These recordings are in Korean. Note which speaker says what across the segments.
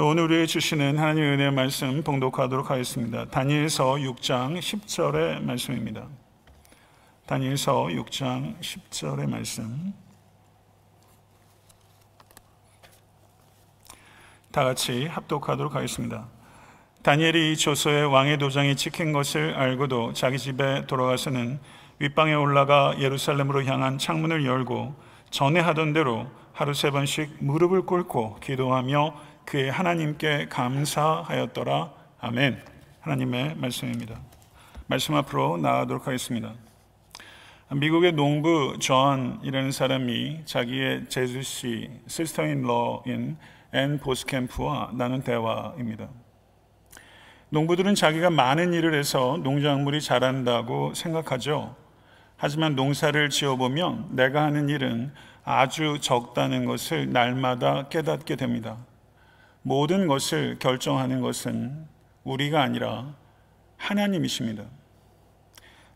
Speaker 1: 오늘 우리에게 주시는 하나님의 은혜의 말씀 봉독하도록 하겠습니다. 다니엘서 6장 10절의 말씀입니다. 다니엘서 6장 10절의 말씀. 다 같이 합독하도록 하겠습니다. 다니엘이 조서에 왕의 도장이 찍힌 것을 알고도 자기 집에 돌아가서는 윗방에 올라가 예루살렘으로 향한 창문을 열고 전에 하던 대로 하루 세 번씩 무릎을 꿇고 기도하며 그의 하나님께 감사하였더라. 아멘. 하나님의 말씀입니다. 말씀 앞으로 나가도록 하겠습니다. 미국의 농부 존이라는 사람이 자기의 제수씨 sister-in-law인 앤 보스캠프와 나눈 대화입니다. 농부들은 자기가 많은 일을 해서 농작물이 자란다고 생각하죠. 하지만 농사를 지어보면 내가 하는 일은 아주 적다는 것을 날마다 깨닫게 됩니다. 모든 것을 결정하는 것은 우리가 아니라 하나님이십니다.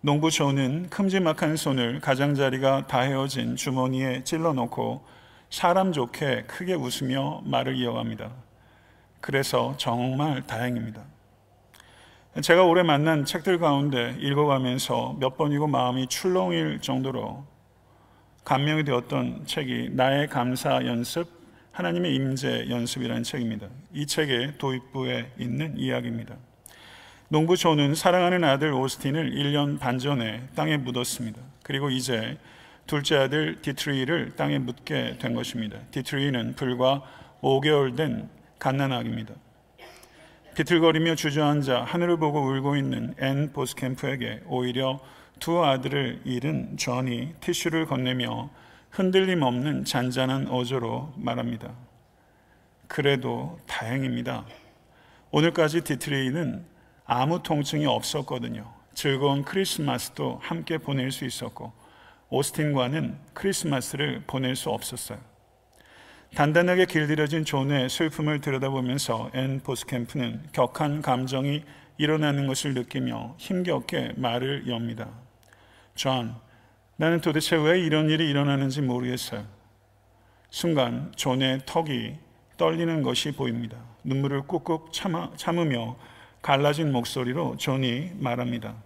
Speaker 1: 농부 조는 큼지막한 손을 가장자리가 다 헤어진 주머니에 찔러놓고 사람 좋게 크게 웃으며 말을 이어갑니다. 그래서 정말 다행입니다. 제가 올해 만난 책들 가운데 읽어가면서 몇 번이고 마음이 출렁일 정도로 감명이 되었던 책이 나의 감사 연습, 하나님의 임재 연습이라는 책입니다. 이 책의 도입부에 있는 이야기입니다. 농부 조는 사랑하는 아들 오스틴을 1년 반 전에 땅에 묻었습니다. 그리고 이제 둘째 아들 디트리를 땅에 묻게 된 것입니다. 디트리는 불과 5개월 된 갓난아기입니다. 비틀거리며 주저앉아 하늘을 보고 울고 있는 앤 보스캠프에게 오히려 두 아들을 잃은 존이 티슈를 건네며 흔들림 없는 잔잔한 어조로 말합니다. 그래도 다행입니다. 오늘까지 디트레이는 아무 통증이 없었거든요. 즐거운 크리스마스도 함께 보낼 수 있었고 오스틴과는 크리스마스를 보낼 수 없었어요. 단단하게 길들여진 존의 슬픔을 들여다보면서 앤 보스캠프는 격한 감정이 일어나는 것을 느끼며 힘겹게 말을 엽니다. 존, 나는 도대체 왜 이런 일이 일어나는지 모르겠어요. 순간 존의 턱이 떨리는 것이 보입니다. 눈물을 꾹꾹 참아, 참으며 갈라진 목소리로 존이 말합니다.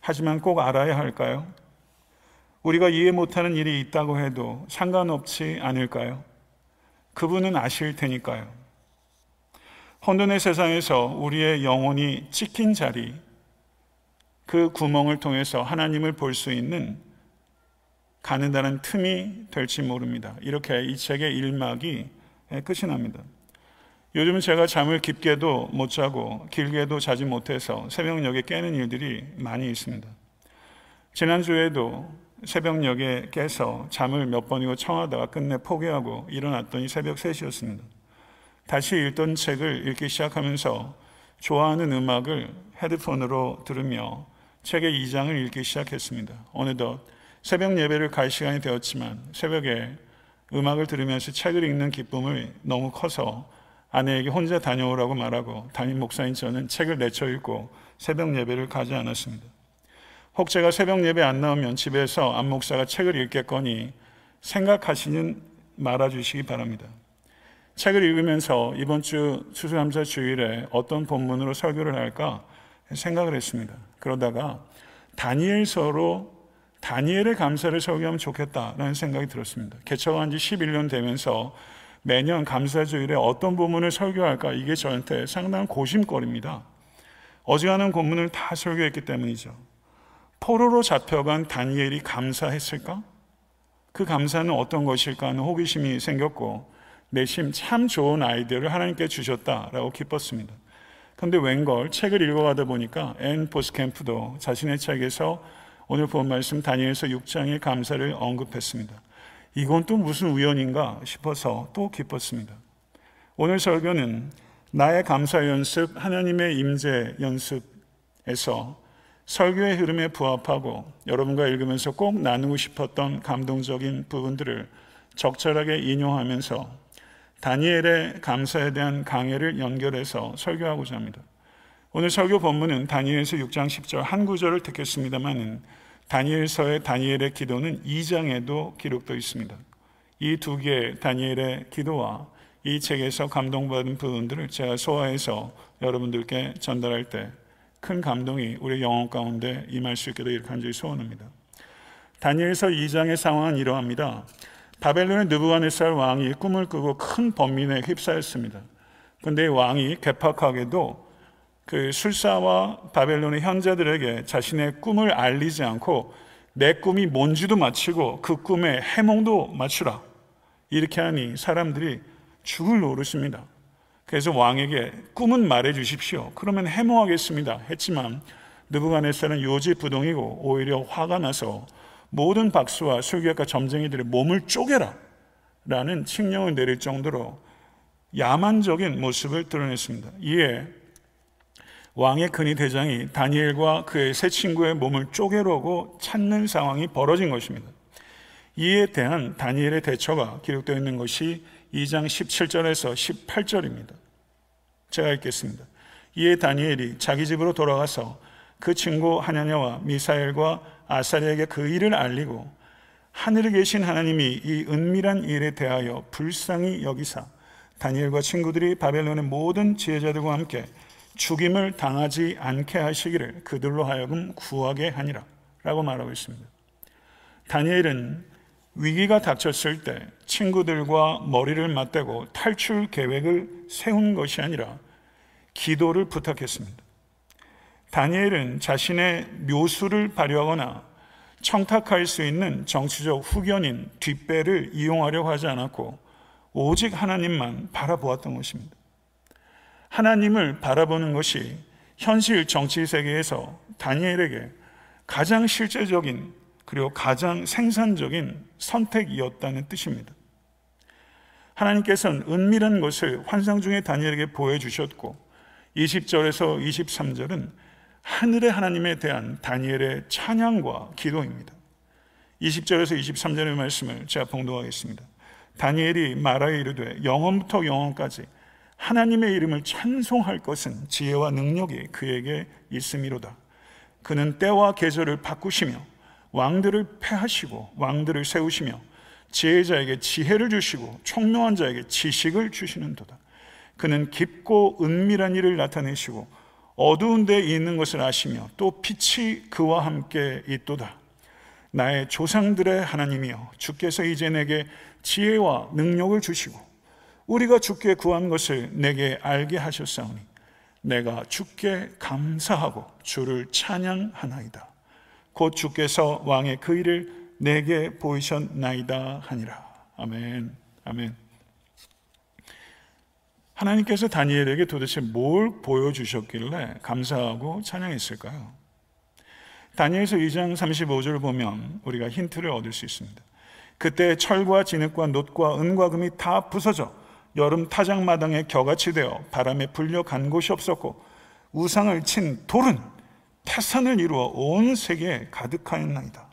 Speaker 1: 하지만 꼭 알아야 할까요? 우리가 이해 못하는 일이 있다고 해도 상관없지 않을까요? 그분은 아실 테니까요. 혼돈의 세상에서 우리의 영혼이 찍힌 자리, 그 구멍을 통해서 하나님을 볼 수 있는 가는다는 틈이 될지 모릅니다. 이렇게 이 책의 일막이 끝이 납니다. 요즘은 제가 잠을 깊게도 못 자고 길게도 자지 못해서 새벽녘에 깨는 일들이 많이 있습니다. 지난주에도 새벽녘에 깨서 잠을 몇 번이고 청하다가 끝내 포기하고 일어났더니 새벽 3시였습니다. 다시 읽던 책을 읽기 시작하면서 좋아하는 음악을 헤드폰으로 들으며 책의 2장을 읽기 시작했습니다. 어느덧 새벽 예배를 갈 시간이 되었지만 새벽에 음악을 들으면서 책을 읽는 기쁨을 너무 커서 아내에게 혼자 다녀오라고 말하고 담임 목사인 저는 책을 내쳐 읽고 새벽 예배를 가지 않았습니다. 혹 제가 새벽 예배 안 나오면 집에서 안 목사가 책을 읽겠거니 생각하시는 말아주시기 바랍니다. 책을 읽으면서 이번 주 추수감사 주일에 어떤 본문으로 설교를 할까 생각을 했습니다. 그러다가 다니엘서로 다니엘의 감사를 설교하면 좋겠다라는 생각이 들었습니다. 개척한 지 11년 되면서 매년 감사주일에 어떤 본문을 설교할까 이게 저한테 상당한 고심거리입니다. 어지간한 본문을 다 설교했기 때문이죠. 포로로 잡혀간 다니엘이 감사했을까? 그 감사는 어떤 것일까 하는 호기심이 생겼고 내심 참 좋은 아이디어를 하나님께서 주셨다라고 기뻤습니다. 그런데 웬걸 책을 읽어가다 보니까 앤 보스캠프도 자신의 책에서 오늘 본 말씀 다니엘서 6장의 감사를 언급했습니다. 이건 또 무슨 우연인가 싶어서 또 기뻤습니다. 오늘 설교는 나의 감사 연습, 하나님의 임재 연습에서 설교의 흐름에 부합하고 여러분과 읽으면서 꼭 나누고 싶었던 감동적인 부분들을 적절하게 인용하면서 다니엘의 감사에 대한 강해를 연결해서 설교하고자 합니다. 오늘 설교 본문은 다니엘서 6장 10절 한 구절을 듣겠습니다만은 다니엘서의 다니엘의 기도는 2장에도 기록되어 있습니다. 이 두 개의 다니엘의 기도와 이 책에서 감동받은 부분들을 제가 소화해서 여러분들께 전달할 때 큰 감동이 우리 영혼 가운데 임할 수 있게 이렇게 간절히 소원합니다. 다니엘서 2장의 상황은 이러합니다. 바벨론의 느부갓네살 왕이 꿈을 꾸고 큰 번민에 휩싸였습니다. 근데 왕이 개팍하게도 그 술사와 바벨론의 현자들에게 자신의 꿈을 알리지 않고 내 꿈이 뭔지도 맞히고 그 꿈의 해몽도 맞추라. 이렇게 하니 사람들이 죽을 노릇입니다. 그래서 왕에게 꿈은 말해 주십시오. 그러면 해몽하겠습니다. 했지만 느부갓네살은 요지부동이고 오히려 화가 나서 모든 박수와 술객과 점쟁이들의 몸을 쪼개라 라는 칙령을 내릴 정도로 야만적인 모습을 드러냈습니다. 이에 왕의 근위 대장이 다니엘과 그의 세 친구의 몸을 쪼개려고 찾는 상황이 벌어진 것입니다. 이에 대한 다니엘의 대처가 기록되어 있는 것이 2장 17절에서 18절입니다. 제가 읽겠습니다. 이에 다니엘이 자기 집으로 돌아가서 그 친구 하냐냐와 미사엘과 아사리에게 그 일을 알리고 하늘에 계신 하나님이 이 은밀한 일에 대하여 불쌍히 여기사 다니엘과 친구들이 바벨론의 모든 지혜자들과 함께 죽임을 당하지 않게 하시기를 그들로 하여금 구하게 하니라 라고 말하고 있습니다. 다니엘은 위기가 닥쳤을 때 친구들과 머리를 맞대고 탈출 계획을 세운 것이 아니라 기도를 부탁했습니다. 다니엘은 자신의 묘수를 발휘하거나 청탁할 수 있는 정치적 후견인 뒷배를 이용하려고 하지 않았고 오직 하나님만 바라보았던 것입니다. 하나님을 바라보는 것이 현실 정치 세계에서 다니엘에게 가장 실제적인 그리고 가장 생산적인 선택이었다는 뜻입니다. 하나님께서는 은밀한 것을 환상 중에 다니엘에게 보여주셨고 20절에서 23절은 하늘의 하나님에 대한 다니엘의 찬양과 기도입니다. 20절에서 23절의 말씀을 제가 봉독하겠습니다. 다니엘이 말하여 이르되 영원부터 영원까지 하나님의 이름을 찬송할 것은 지혜와 능력이 그에게 있음이로다. 그는 때와 계절을 바꾸시며 왕들을 패하시고 왕들을 세우시며 지혜자에게 지혜를 주시고 총명한 자에게 지식을 주시는도다. 그는 깊고 은밀한 일을 나타내시고 어두운 데 있는 것을 아시며 또 빛이 그와 함께 있도다. 나의 조상들의 하나님이여 주께서 이제 내게 지혜와 능력을 주시고 우리가 주께 구한 것을 내게 알게 하셨사오니 내가 주께 감사하고 주를 찬양하나이다. 곧 주께서 왕의 그 일을 내게 보이셨나이다 하니라. 아멘. 아멘. 하나님께서 다니엘에게 도대체 뭘 보여주셨길래 감사하고 찬양했을까요? 다니엘서 2장 35절을 보면 우리가 힌트를 얻을 수 있습니다. 그때 철과 진흙과 놋과 은과 금이 다 부서져 여름 타작마당에 겨같이 되어 바람에 불려 간 곳이 없었고 우상을 친 돌은 태산을 이루어 온 세계에 가득하였나이다.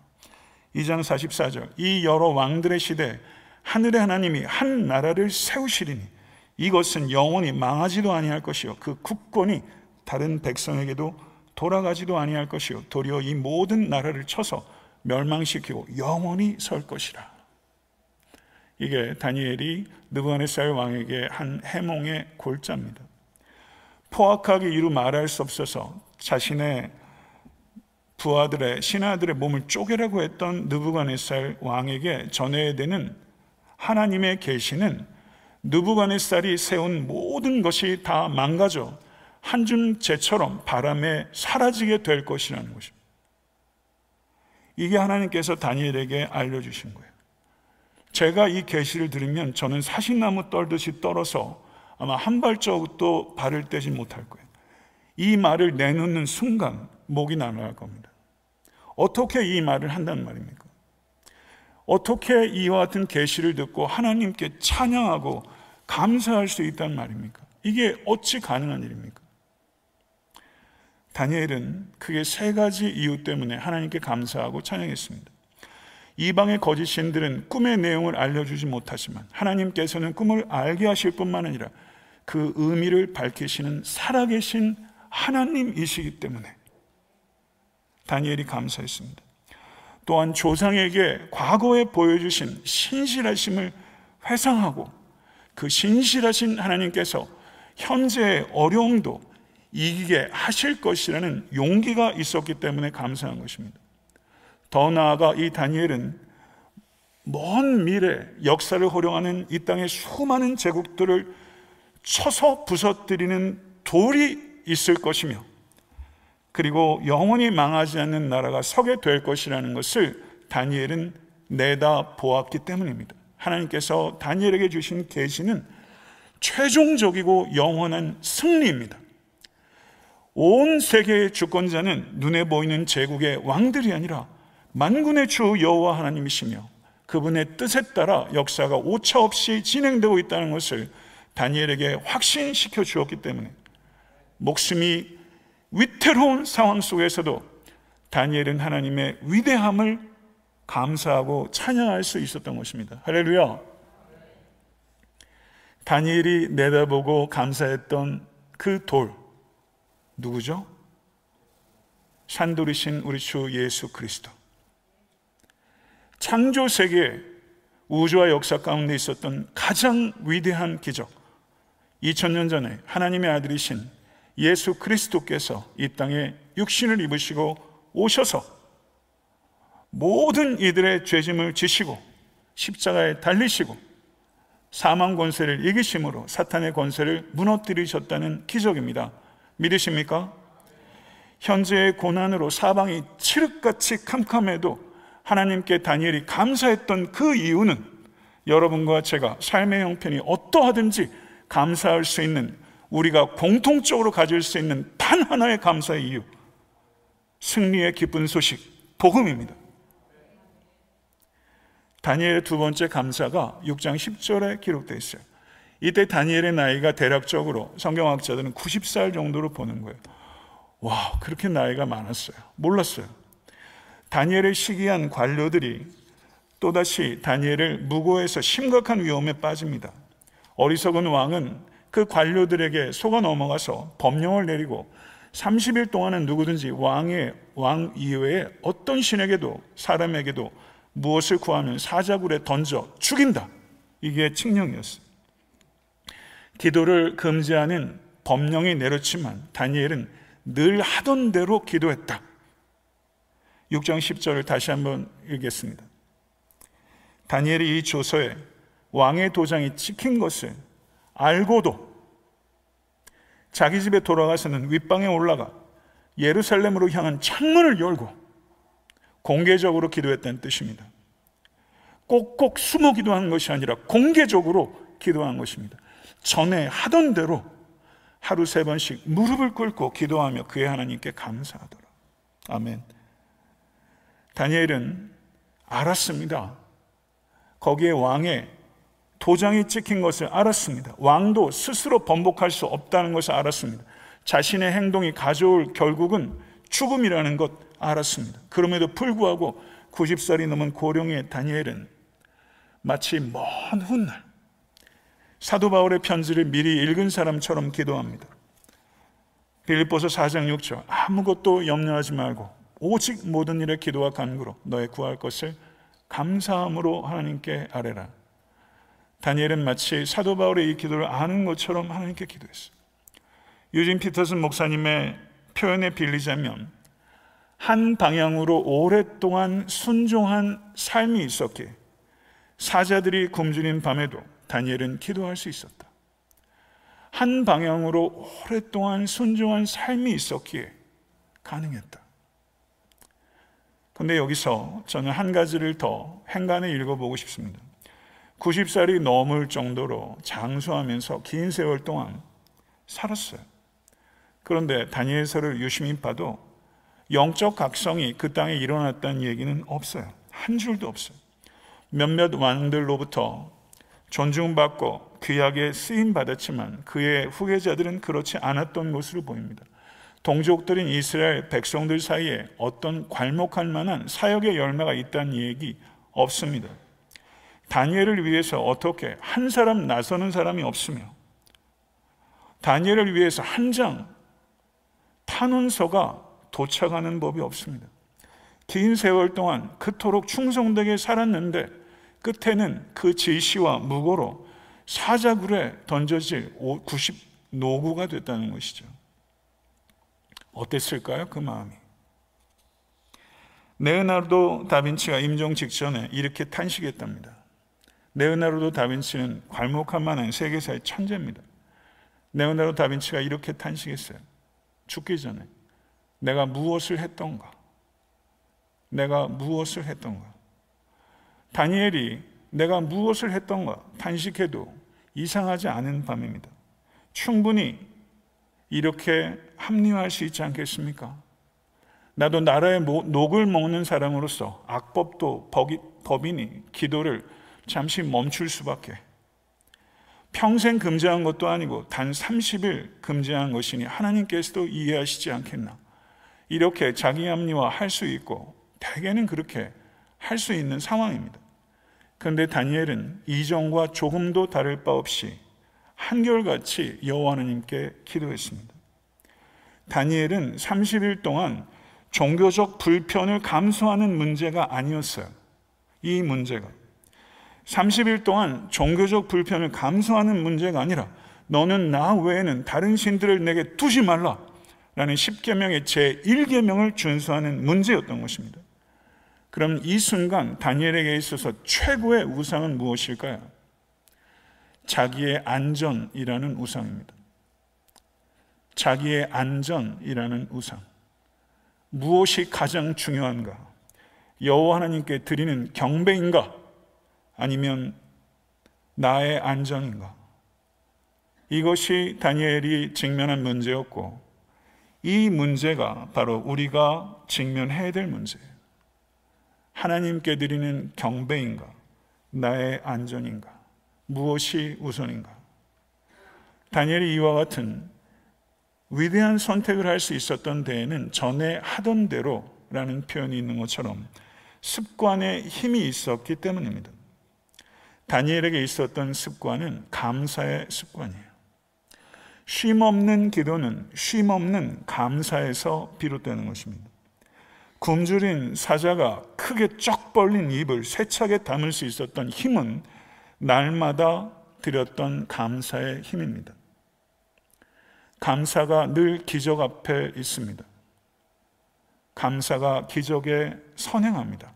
Speaker 1: 2장 44절 이 여러 왕들의 시대 하늘의 하나님이 한 나라를 세우시리니 이것은 영원히 망하지도 아니할 것이요 그 국권이 다른 백성에게도 돌아가지도 아니할 것이요 도리어 이 모든 나라를 쳐서 멸망시키고 영원히 설 것이라. 이게 다니엘이 느부갓네살 왕에게 한 해몽의 골자입니다. 포악하게 이루 말할 수 없어서 자신의 부하들의 신하들의 몸을 쪼개라고 했던 느부갓네살 왕에게 전해야 되는 하나님의 계시는 느부갓네살이 세운 모든 것이 다 망가져 한 줌 재처럼 바람에 사라지게 될 것이라는 것입니다. 이게 하나님께서 다니엘에게 알려주신 거예요. 제가 이 계시를 들으면 저는 사신나무 떨듯이 떨어서 아마 한 발자국도 발을 떼지 못할 거예요. 이 말을 내놓는 순간 목이 날아갈 겁니다. 어떻게 이 말을 한단 말입니까? 어떻게 이와 같은 계시를 듣고 하나님께 찬양하고 감사할 수 있단 말입니까? 이게 어찌 가능한 일입니까? 다니엘은 크게 세 가지 이유 때문에 하나님께 감사하고 찬양했습니다. 이방의 거짓 신들은 꿈의 내용을 알려주지 못하지만 하나님께서는 꿈을 알게 하실 뿐만 아니라 그 의미를 밝히시는 살아계신 하나님이시기 때문에 다니엘이 감사했습니다. 또한 조상에게 과거에 보여주신 신실하심을 회상하고 그 신실하신 하나님께서 현재의 어려움도 이기게 하실 것이라는 용기가 있었기 때문에 감사한 것입니다. 더 나아가 이 다니엘은 먼 미래 역사를 호령하는 이 땅의 수많은 제국들을 쳐서 부서뜨리는 돌이 있을 것이며 그리고 영원히 망하지 않는 나라가 서게 될 것이라는 것을 다니엘은 내다 보았기 때문입니다. 하나님께서 다니엘에게 주신 계시는 최종적이고 영원한 승리입니다. 온 세계의 주권자는 눈에 보이는 제국의 왕들이 아니라 만군의 주 여호와 하나님이시며 그분의 뜻에 따라 역사가 오차 없이 진행되고 있다는 것을 다니엘에게 확신시켜 주었기 때문에 목숨이 위태로운 상황 속에서도 다니엘은 하나님의 위대함을 감사하고 찬양할 수 있었던 것입니다. 할렐루야. 다니엘이 내다보고 감사했던 그 돌, 누구죠? 산돌이신 우리 주 예수 그리스도. 창조 세계 우주와 역사 가운데 있었던 가장 위대한 기적. 2000년 전에 하나님의 아들이신 예수 그리스도께서 이 땅에 육신을 입으시고 오셔서 모든 이들의 죄짐을 지시고 십자가에 달리시고 사망 권세를 이기심으로 사탄의 권세를 무너뜨리셨다는 기적입니다. 믿으십니까? 현재의 고난으로 사방이 칠흑같이 캄캄해도 하나님께 다니엘이 감사했던 그 이유는 여러분과 제가 삶의 형편이 어떠하든지 감사할 수 있는 우리가 공통적으로 가질 수 있는 단 하나의 감사의 이유. 승리의 기쁜 소식, 복음입니다. 다니엘의 두 번째 감사가 6장 10절에 기록되어 있어요. 이때 다니엘의 나이가 대략적으로 성경학자들은 90살 정도로 보는 거예요. 와, 그렇게 나이가 많았어요. 몰랐어요. 다니엘의 시기한 관료들이 또다시 다니엘을 무고해서 심각한 위험에 빠집니다. 어리석은 왕은 그 관료들에게 속아 넘어가서 법령을 내리고 30일 동안은 누구든지 왕의 왕 이외에 어떤 신에게도 사람에게도 무엇을 구하면 사자굴에 던져 죽인다. 이게 칙령이었어요. 기도를 금지하는 법령이 내렸지만 다니엘은 늘 하던 대로 기도했다. 6장 10절을 다시 한번 읽겠습니다. 다니엘이 이 조서에 왕의 도장이 찍힌 것을 알고도 자기 집에 돌아가서는 윗방에 올라가 예루살렘으로 향한 창문을 열고 공개적으로 기도했다는 뜻입니다. 꼭꼭 숨어 기도하는 것이 아니라 공개적으로 기도한 것입니다. 전에 하던 대로 하루 세 번씩 무릎을 꿇고 기도하며 그의 하나님께 감사하더라. 아멘. 다니엘은 알았습니다. 거기에 왕의 도장이 찍힌 것을 알았습니다. 왕도 스스로 번복할 수 없다는 것을 알았습니다. 자신의 행동이 가져올 결국은 죽음이라는 것 알았습니다. 그럼에도 불구하고 90살이 넘은 고령의 다니엘은 마치 먼 훗날 사도 바울의 편지를 미리 읽은 사람처럼 기도합니다. 빌립보서 4장 6절 아무것도 염려하지 말고 오직 모든 일에 기도와 간구로 너의 구할 것을 감사함으로 하나님께 아뢰라. 다니엘은 마치 사도 바울의 이 기도를 아는 것처럼 하나님께 기도했어요. 유진 피터슨 목사님의 표현에 빌리자면 한 방향으로 오랫동안 순종한 삶이 있었기에 사자들이 굶주린 밤에도 다니엘은 기도할 수 있었다. 한 방향으로 오랫동안 순종한 삶이 있었기에 가능했다. 근데 여기서 저는 한 가지를 더 행간에 읽어보고 싶습니다. 90살이 넘을 정도로 장수하면서 긴 세월 동안 살았어요. 그런데 다니엘서를 유심히 봐도 영적 각성이 그 땅에 일어났다는 얘기는 없어요. 한 줄도 없어요. 몇몇 왕들로부터 존중받고 귀하게 쓰임 받았지만 그의 후계자들은 그렇지 않았던 것으로 보입니다. 동족들인 이스라엘 백성들 사이에 어떤 괄목할 만한 사역의 열매가 있다는 얘기 없습니다. 다니엘을 위해서 어떻게 한 사람 나서는 사람이 없으며 다니엘을 위해서 한 장 탄원서가 도착하는 법이 없습니다. 긴 세월 동안 그토록 충성되게 살았는데 끝에는 그 질시와 무고로 사자굴에 던져질 90 노구가 됐다는 것이죠. 어땠을까요? 그 마음이. 레오나르도 다빈치가 임종 직전에 이렇게 탄식했답니다. 레오나르도 다빈치는 괄목한 만한 세계사의 천재입니다. 레오나르도 다빈치가 이렇게 탄식했어요. 죽기 전에 내가 무엇을 했던가? 내가 무엇을 했던가? 다니엘이 내가 무엇을 했던가 탄식해도 이상하지 않은 밤입니다. 충분히 이렇게 합리화할 수 있지 않겠습니까? 나도 나라의 녹을 먹는 사람으로서 악법도 법이니 기도를 잠시 멈출 수밖에. 평생 금지한 것도 아니고 단 30일 금지한 것이니 하나님께서도 이해하시지 않겠나. 이렇게 자기 합리화 할 수 있고 대개는 그렇게 할 수 있는 상황입니다. 그런데 다니엘은 이전과 조금도 다를 바 없이 한결같이 여호와 하나님께 기도했습니다. 다니엘은 30일 동안 종교적 불편을 감수하는 문제가 아니었어요. 이 문제가 30일 동안 종교적 불편을 감수하는 문제가 아니라 너는 나 외에는 다른 신들을 내게 두지 말라 라는 10계명의 제1계명을 준수하는 문제였던 것입니다. 그럼 이 순간 다니엘에게 있어서 최고의 우상은 무엇일까요? 자기의 안전이라는 우상입니다. 자기의 안전이라는 우상. 무엇이 가장 중요한가? 여호와 하나님께 드리는 경배인가? 아니면 나의 안전인가? 이것이 다니엘이 직면한 문제였고 이 문제가 바로 우리가 직면해야 될 문제예요. 하나님께 드리는 경배인가? 나의 안전인가? 무엇이 우선인가? 다니엘이 이와 같은 위대한 선택을 할 수 있었던 데에는 전에 하던 대로라는 표현이 있는 것처럼 습관의 힘이 있었기 때문입니다. 다니엘에게 있었던 습관은 감사의 습관이에요. 쉼 없는 기도는 쉼 없는 감사에서 비롯되는 것입니다. 굶주린 사자가 크게 쩍 벌린 입을 세차게 담을 수 있었던 힘은 날마다 드렸던 감사의 힘입니다. 감사가 늘 기적 앞에 있습니다. 감사가 기적에 선행합니다.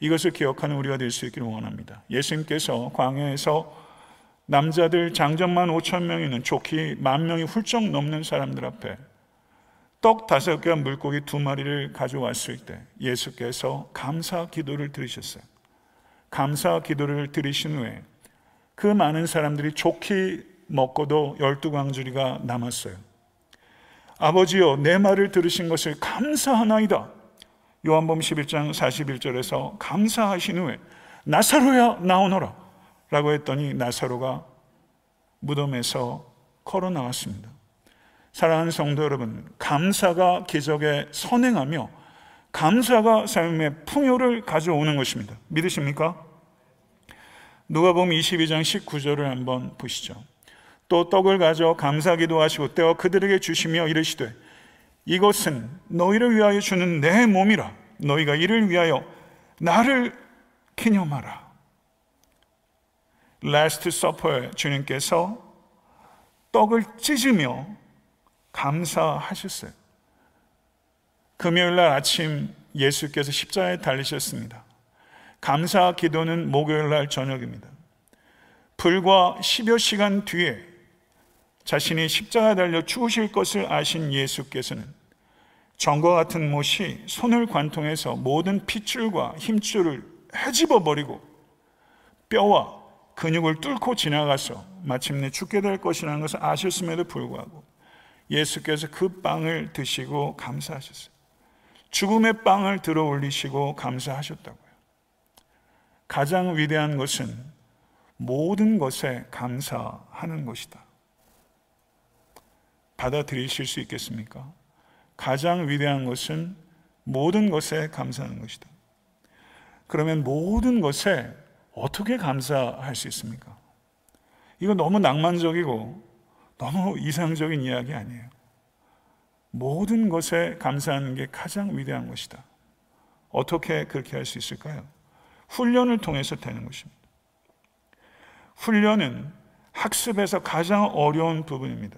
Speaker 1: 이것을 기억하는 우리가 될 수 있기를 원합니다. 예수님께서 광야에서 남자들 장전만 5천 명이는 좋기 만 명이 훌쩍 넘는 사람들 앞에 떡 다섯 개와 물고기 두 마리를 가져왔을 때 예수께서 감사 기도를 드리셨어요. 감사 기도를 드리신 후에 그 많은 사람들이 좋게 먹고도 열두 광주리가 남았어요. 아버지여 내 말을 들으신 것을 감사하나이다. 요한복음 11장 41절에서 감사하신 후에 나사로야 나오너라 라고 했더니 나사로가 무덤에서 걸어 나왔습니다. 사랑하는 성도 여러분, 감사가 기적에 선행하며 감사가 삶의 풍요를 가져오는 것입니다. 믿으십니까? 누가복음 22장 19절을 한번 보시죠. 또 떡을 가져 감사기도 하시고 떼어 그들에게 주시며 이르시되 이것은 너희를 위하여 주는 내 몸이라 너희가 이를 위하여 나를 기념하라. Last Supper에 주님께서 떡을 찢으며 감사하셨어요. 금요일 날 아침 예수께서 십자가에 달리셨습니다. 감사 기도는 목요일 날 저녁입니다. 불과 10여 시간 뒤에 자신이 십자가에 달려 죽으실 것을 아신 예수께서는 정과 같은 못이 손을 관통해서 모든 핏줄과 힘줄을 헤집어 버리고 뼈와 근육을 뚫고 지나가서 마침내 죽게 될 것이라는 것을 아셨음에도 불구하고 예수께서 그 빵을 드시고 감사하셨어요. 죽음의 빵을 들어 올리시고 감사하셨다고요. 가장 위대한 것은 모든 것에 감사하는 것이다. 받아들이실 수 있겠습니까? 가장 위대한 것은 모든 것에 감사하는 것이다. 그러면 모든 것에 어떻게 감사할 수 있습니까? 이거 너무 낭만적이고 너무 이상적인 이야기 아니에요. 모든 것에 감사하는 게 가장 위대한 것이다. 어떻게 그렇게 할 수 있을까요? 훈련을 통해서 되는 것입니다. 훈련은 학습에서 가장 어려운 부분입니다.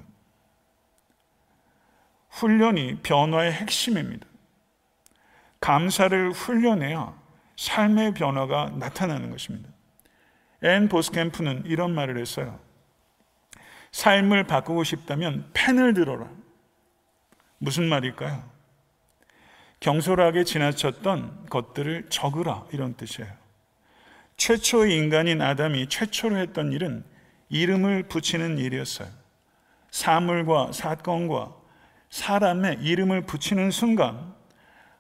Speaker 1: 훈련이 변화의 핵심입니다. 감사를 훈련해야 삶의 변화가 나타나는 것입니다. 앤 보스캠프는 이런 말을 했어요. 삶을 바꾸고 싶다면 펜을 들어라. 무슨 말일까요? 경솔하게 지나쳤던 것들을 적으라. 이런 뜻이에요. 최초의 인간인 아담이 최초로 했던 일은 이름을 붙이는 일이었어요. 사물과 사건과 사람의 이름을 붙이는 순간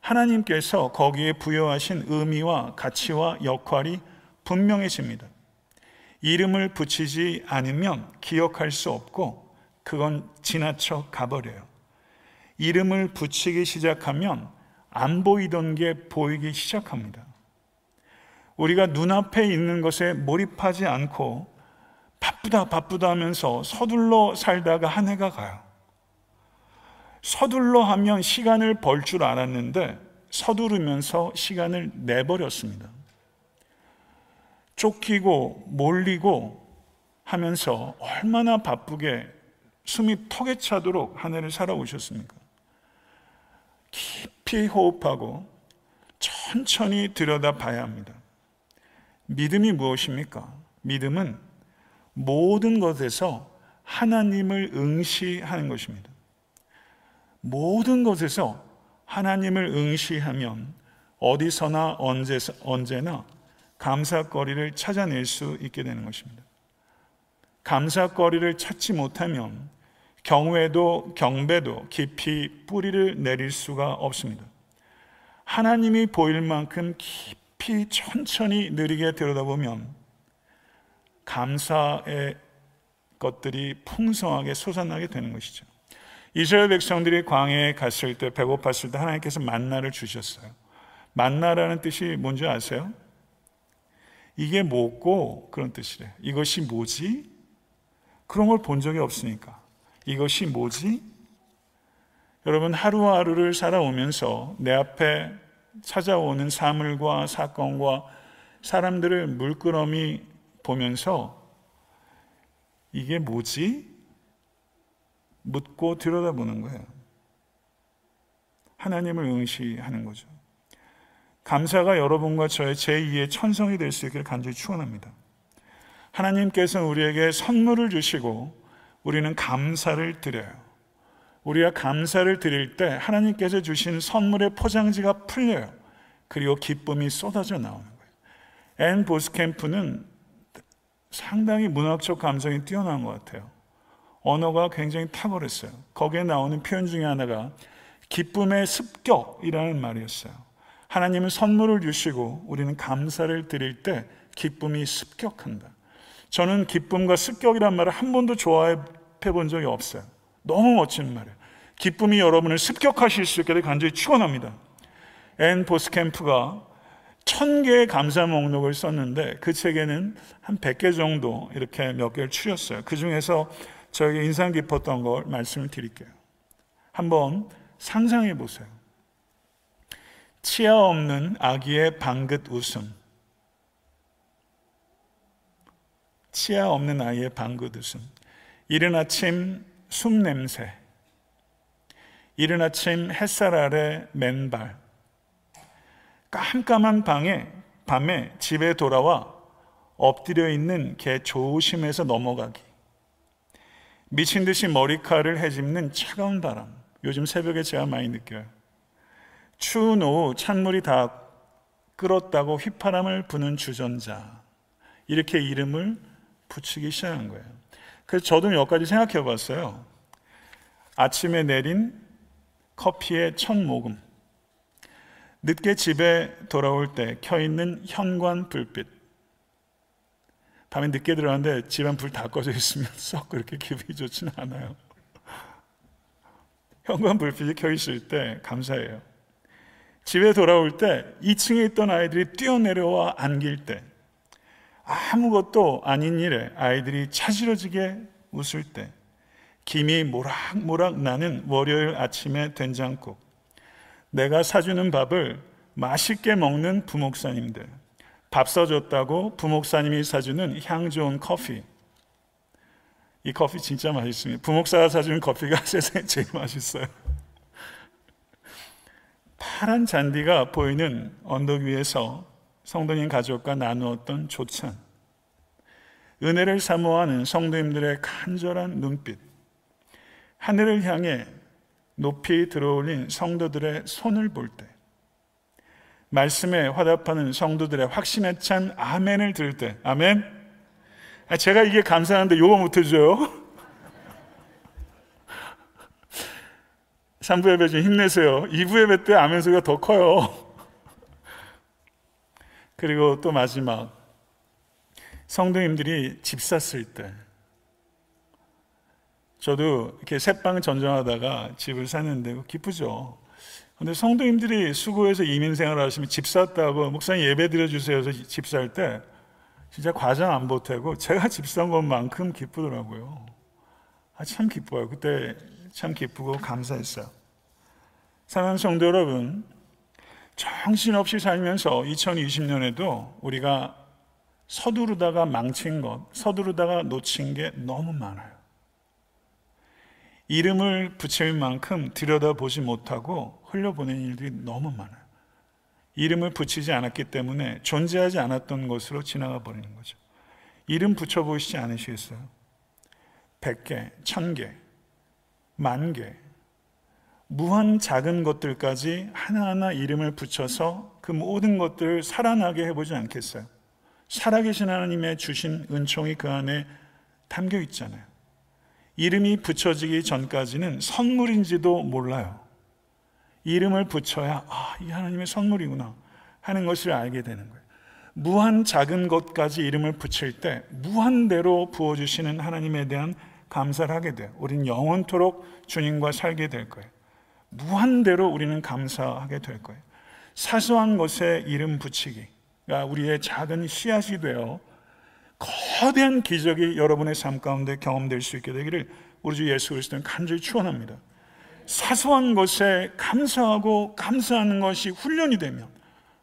Speaker 1: 하나님께서 거기에 부여하신 의미와 가치와 역할이 분명해집니다. 이름을 붙이지 않으면 기억할 수 없고 그건 지나쳐 가버려요. 이름을 붙이기 시작하면 안 보이던 게 보이기 시작합니다. 우리가 눈앞에 있는 것에 몰입하지 않고 바쁘다 바쁘다 하면서 서둘러 살다가 한 해가 가요. 서둘러 하면 시간을 벌 줄 알았는데 서두르면서 시간을 내버렸습니다. 쫓기고 몰리고 하면서 얼마나 바쁘게 숨이 턱에 차도록 한 해를 살아오셨습니까? 깊이 호흡하고 천천히 들여다 봐야 합니다. 믿음이 무엇입니까? 믿음은 모든 것에서 하나님을 응시하는 것입니다. 모든 것에서 하나님을 응시하면 어디서나 언제, 언제나 감사거리를 찾아낼 수 있게 되는 것입니다. 감사거리를 찾지 못하면 경외도 경배도 깊이 뿌리를 내릴 수가 없습니다. 하나님이 보일 만큼 깊이 천천히 느리게 들여다보면 감사의 것들이 풍성하게 솟아나게 되는 것이죠. 이스라엘 백성들이 광해에 갔을 때 배고팠을 때 하나님께서 만나를 주셨어요. 만나라는 뜻이 뭔지 아세요? 이게 뭐고 그런 뜻이래. 이것이 뭐지? 그런 걸 본 적이 없으니까. 이것이 뭐지? 여러분 하루하루를 살아오면서 내 앞에 찾아오는 사물과 사건과 사람들을 물끄러미 보면서 이게 뭐지? 묻고 들여다보는 거예요. 하나님을 응시하는 거죠. 감사가 여러분과 저의 제2의 천성이 될 수 있기를 간절히 축원합니다. 하나님께서 우리에게 선물을 주시고 우리는 감사를 드려요. 우리가 감사를 드릴 때 하나님께서 주신 선물의 포장지가 풀려요. 그리고 기쁨이 쏟아져 나오는 거예요. 앤 보스캠프는 상당히 문학적 감성이 뛰어난 것 같아요. 언어가 굉장히 탁월했어요. 거기에 나오는 표현 중에 하나가 기쁨의 습격이라는 말이었어요. 하나님은 선물을 주시고 우리는 감사를 드릴 때 기쁨이 습격한다. 저는 기쁨과 습격이란 말을 한 번도 조합해 본 적이 없어요. 너무 멋진 말이에요. 기쁨이 여러분을 습격하실 수 있게 간절히 축원합니다. 앤 보스캠프가 천 개의 감사 목록을 썼는데 그 책에는 한 100개 정도 이렇게 몇 개를 추렸어요. 그 중에서 저에게 인상 깊었던 걸 말씀을 드릴게요. 한번 상상해 보세요. 치아 없는 아기의 방긋 웃음. 치아 없는 아이의 방긋 웃음. 이른 아침 숨 냄새. 이른 아침 햇살 아래 맨발. 깜깜한 방에 밤에 집에 돌아와 엎드려 있는 개 조심해서 넘어가기. 미친 듯이 머리카락을 헤집는 차가운 바람. 요즘 새벽에 제가 많이 느껴요. 추운 오후 찬물이 다 끓었다고 휘파람을 부는 주전자. 이렇게 이름을 붙이기 시작한 거예요. 그래서 저도 몇 가지 생각해 봤어요. 아침에 내린 커피의 첫 모금. 늦게 집에 돌아올 때 켜있는 현관 불빛. 밤에 늦게 들어갔는데 집안 불 다 꺼져 있으면 썩 그렇게 기분이 좋지는 않아요. 현관 불빛이 켜 있을 때 감사해요. 집에 돌아올 때 2층에 있던 아이들이 뛰어내려와 안길 때 아무것도 아닌 일에 아이들이 차지러지게 웃을 때 김이 모락모락 나는 월요일 아침의 된장국 내가 사주는 밥을 맛있게 먹는 부목사님들 밥 사줬다고 부목사님이 사주는 향 좋은 커피 이 커피 진짜 맛있습니다. 부목사가 사주는 커피가 세상에 제일 맛있어요. 파란 잔디가 보이는 언덕 위에서 성도님 가족과 나누었던 조찬. 은혜를 사모하는 성도님들의 간절한 눈빛. 하늘을 향해 높이 들어올린 성도들의 손을 볼 때. 말씀에 화답하는 성도들의 확신에 찬 아멘을 들을 때. 아멘. 아, 제가 이게 감사한데 요거 못해줘요? 3부 예배 좀 힘내세요. 2부 예배 때 아멘 소리가 더 커요. 그리고 또 마지막 성도님들이 집 샀을 때 저도 이렇게 새빵 전전하다가 집을 샀는데 기쁘죠. 근데 성도님들이 수고해서 이민 생활을 하시면 집 샀다고 목사님 예배 드려주세요 해서 집 살 때 진짜 과장 안 보태고 제가 집 산 것만큼 기쁘더라고요. 아, 참 기뻐요. 그때 참 기쁘고 감사했어요. 사랑하는 성도 여러분, 정신없이 살면서 2020년에도 우리가 서두르다가 망친 것, 서두르다가 놓친 게 너무 많아요. 이름을 붙일 만큼 들여다보지 못하고 흘려보낸 일들이 너무 많아요. 이름을 붙이지 않았기 때문에 존재하지 않았던 것으로 지나가 버리는 거죠. 이름 붙여보시지 않으시겠어요? 100개, 1000개, 만 개, 무한 작은 것들까지 하나하나 이름을 붙여서 그 모든 것들을 살아나게 해보지 않겠어요? 살아계신 하나님의 주신 은총이 그 안에 담겨 있잖아요. 이름이 붙여지기 전까지는 선물인지도 몰라요. 이름을 붙여야 아, 이 하나님의 선물이구나 하는 것을 알게 되는 거예요. 무한 작은 것까지 이름을 붙일 때 무한대로 부어 주시는 하나님에 대한 감사를 하게 돼요. 우리는 영원토록 주님과 살게 될 거예요. 무한대로 우리는 감사하게 될 거예요. 사소한 것에 이름 붙이기가 우리의 작은 씨앗이 되어 거대한 기적이 여러분의 삶 가운데 경험될 수 있게 되기를 우리 주 예수 그리스도는 간절히 축원합니다. 사소한 것에 감사하고 감사하는 것이 훈련이 되면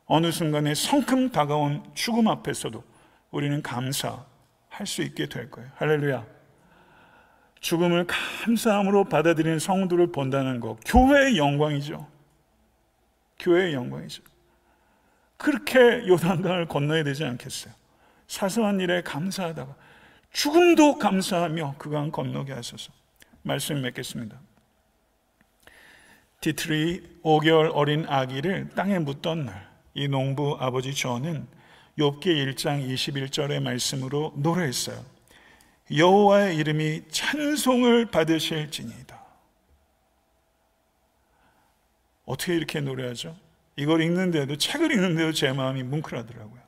Speaker 1: 어느 순간에 성큼 다가온 죽음 앞에서도 우리는 감사할 수 있게 될 거예요. 할렐루야. 죽음을 감사함으로 받아들이는 성도를 본다는 것, 교회의 영광이죠. 교회의 영광이죠. 그렇게 요단강을 건너야 되지 않겠어요? 사소한 일에 감사하다가 죽음도 감사하며 그강 건너게 하소서. 말씀 맺겠습니다. 디트리 5개월 어린 아기를 땅에 묻던 날, 이 농부 아버지 저는 욥기 1장 21절의 말씀으로 노래했어요. 여호와의 이름이 찬송을 받으실지니이다. 어떻게 이렇게 노래하죠? 이걸 읽는데도 책을 읽는데도 제 마음이 뭉클하더라고요.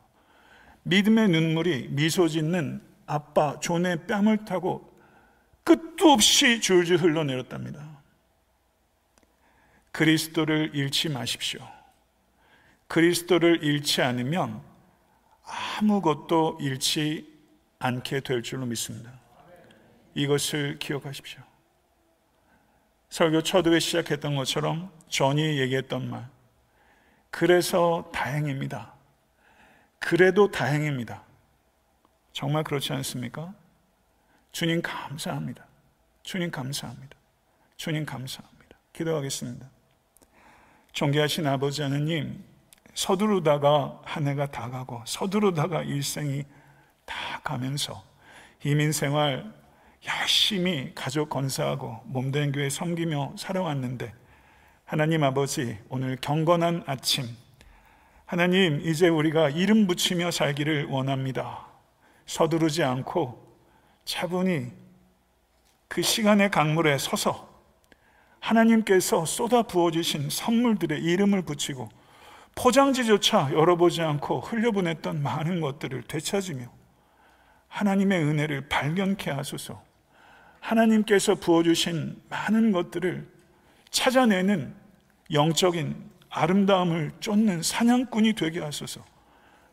Speaker 1: 믿음의 눈물이 미소 짓는 아빠 존의 뺨을 타고 끝도 없이 줄줄 흘러내렸답니다. 그리스도를 잃지 마십시오. 그리스도를 잃지 않으면 아무것도 잃지 않게 될 줄로 믿습니다. 이것을 기억하십시오. 설교 초두에 시작했던 것처럼 전이 얘기했던 말. 그래서 다행입니다. 그래도 다행입니다. 정말 그렇지 않습니까? 주님 감사합니다. 주님 감사합니다. 주님 감사합니다. 기도하겠습니다. 존귀하신 아버지 하나님, 서두르다가 한 해가 다 가고, 서두르다가 일생이 다 가면서, 이민 생활 열심히 가족 건사하고 몸된 교회 섬기며 살아왔는데, 하나님 아버지, 오늘 경건한 아침, 하나님, 이제 우리가 이름 붙이며 살기를 원합니다. 서두르지 않고 차분히 그 시간의 강물에 서서 하나님께서 쏟아 부어주신 선물들의 이름을 붙이고 포장지조차 열어보지 않고 흘려보냈던 많은 것들을 되찾으며 하나님의 은혜를 발견케 하소서 하나님께서 부어주신 많은 것들을 찾아내는 영적인 아름다움을 쫓는 사냥꾼이 되게 하소서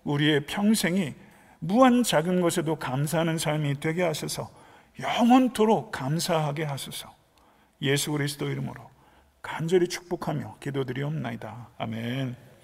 Speaker 1: 우리의 평생이 무한 작은 것에도 감사하는 삶이 되게 하소서 영원토록 감사하게 하소서 예수 그리스도 이름으로 간절히 축복하며 기도드리옵나이다. 아멘.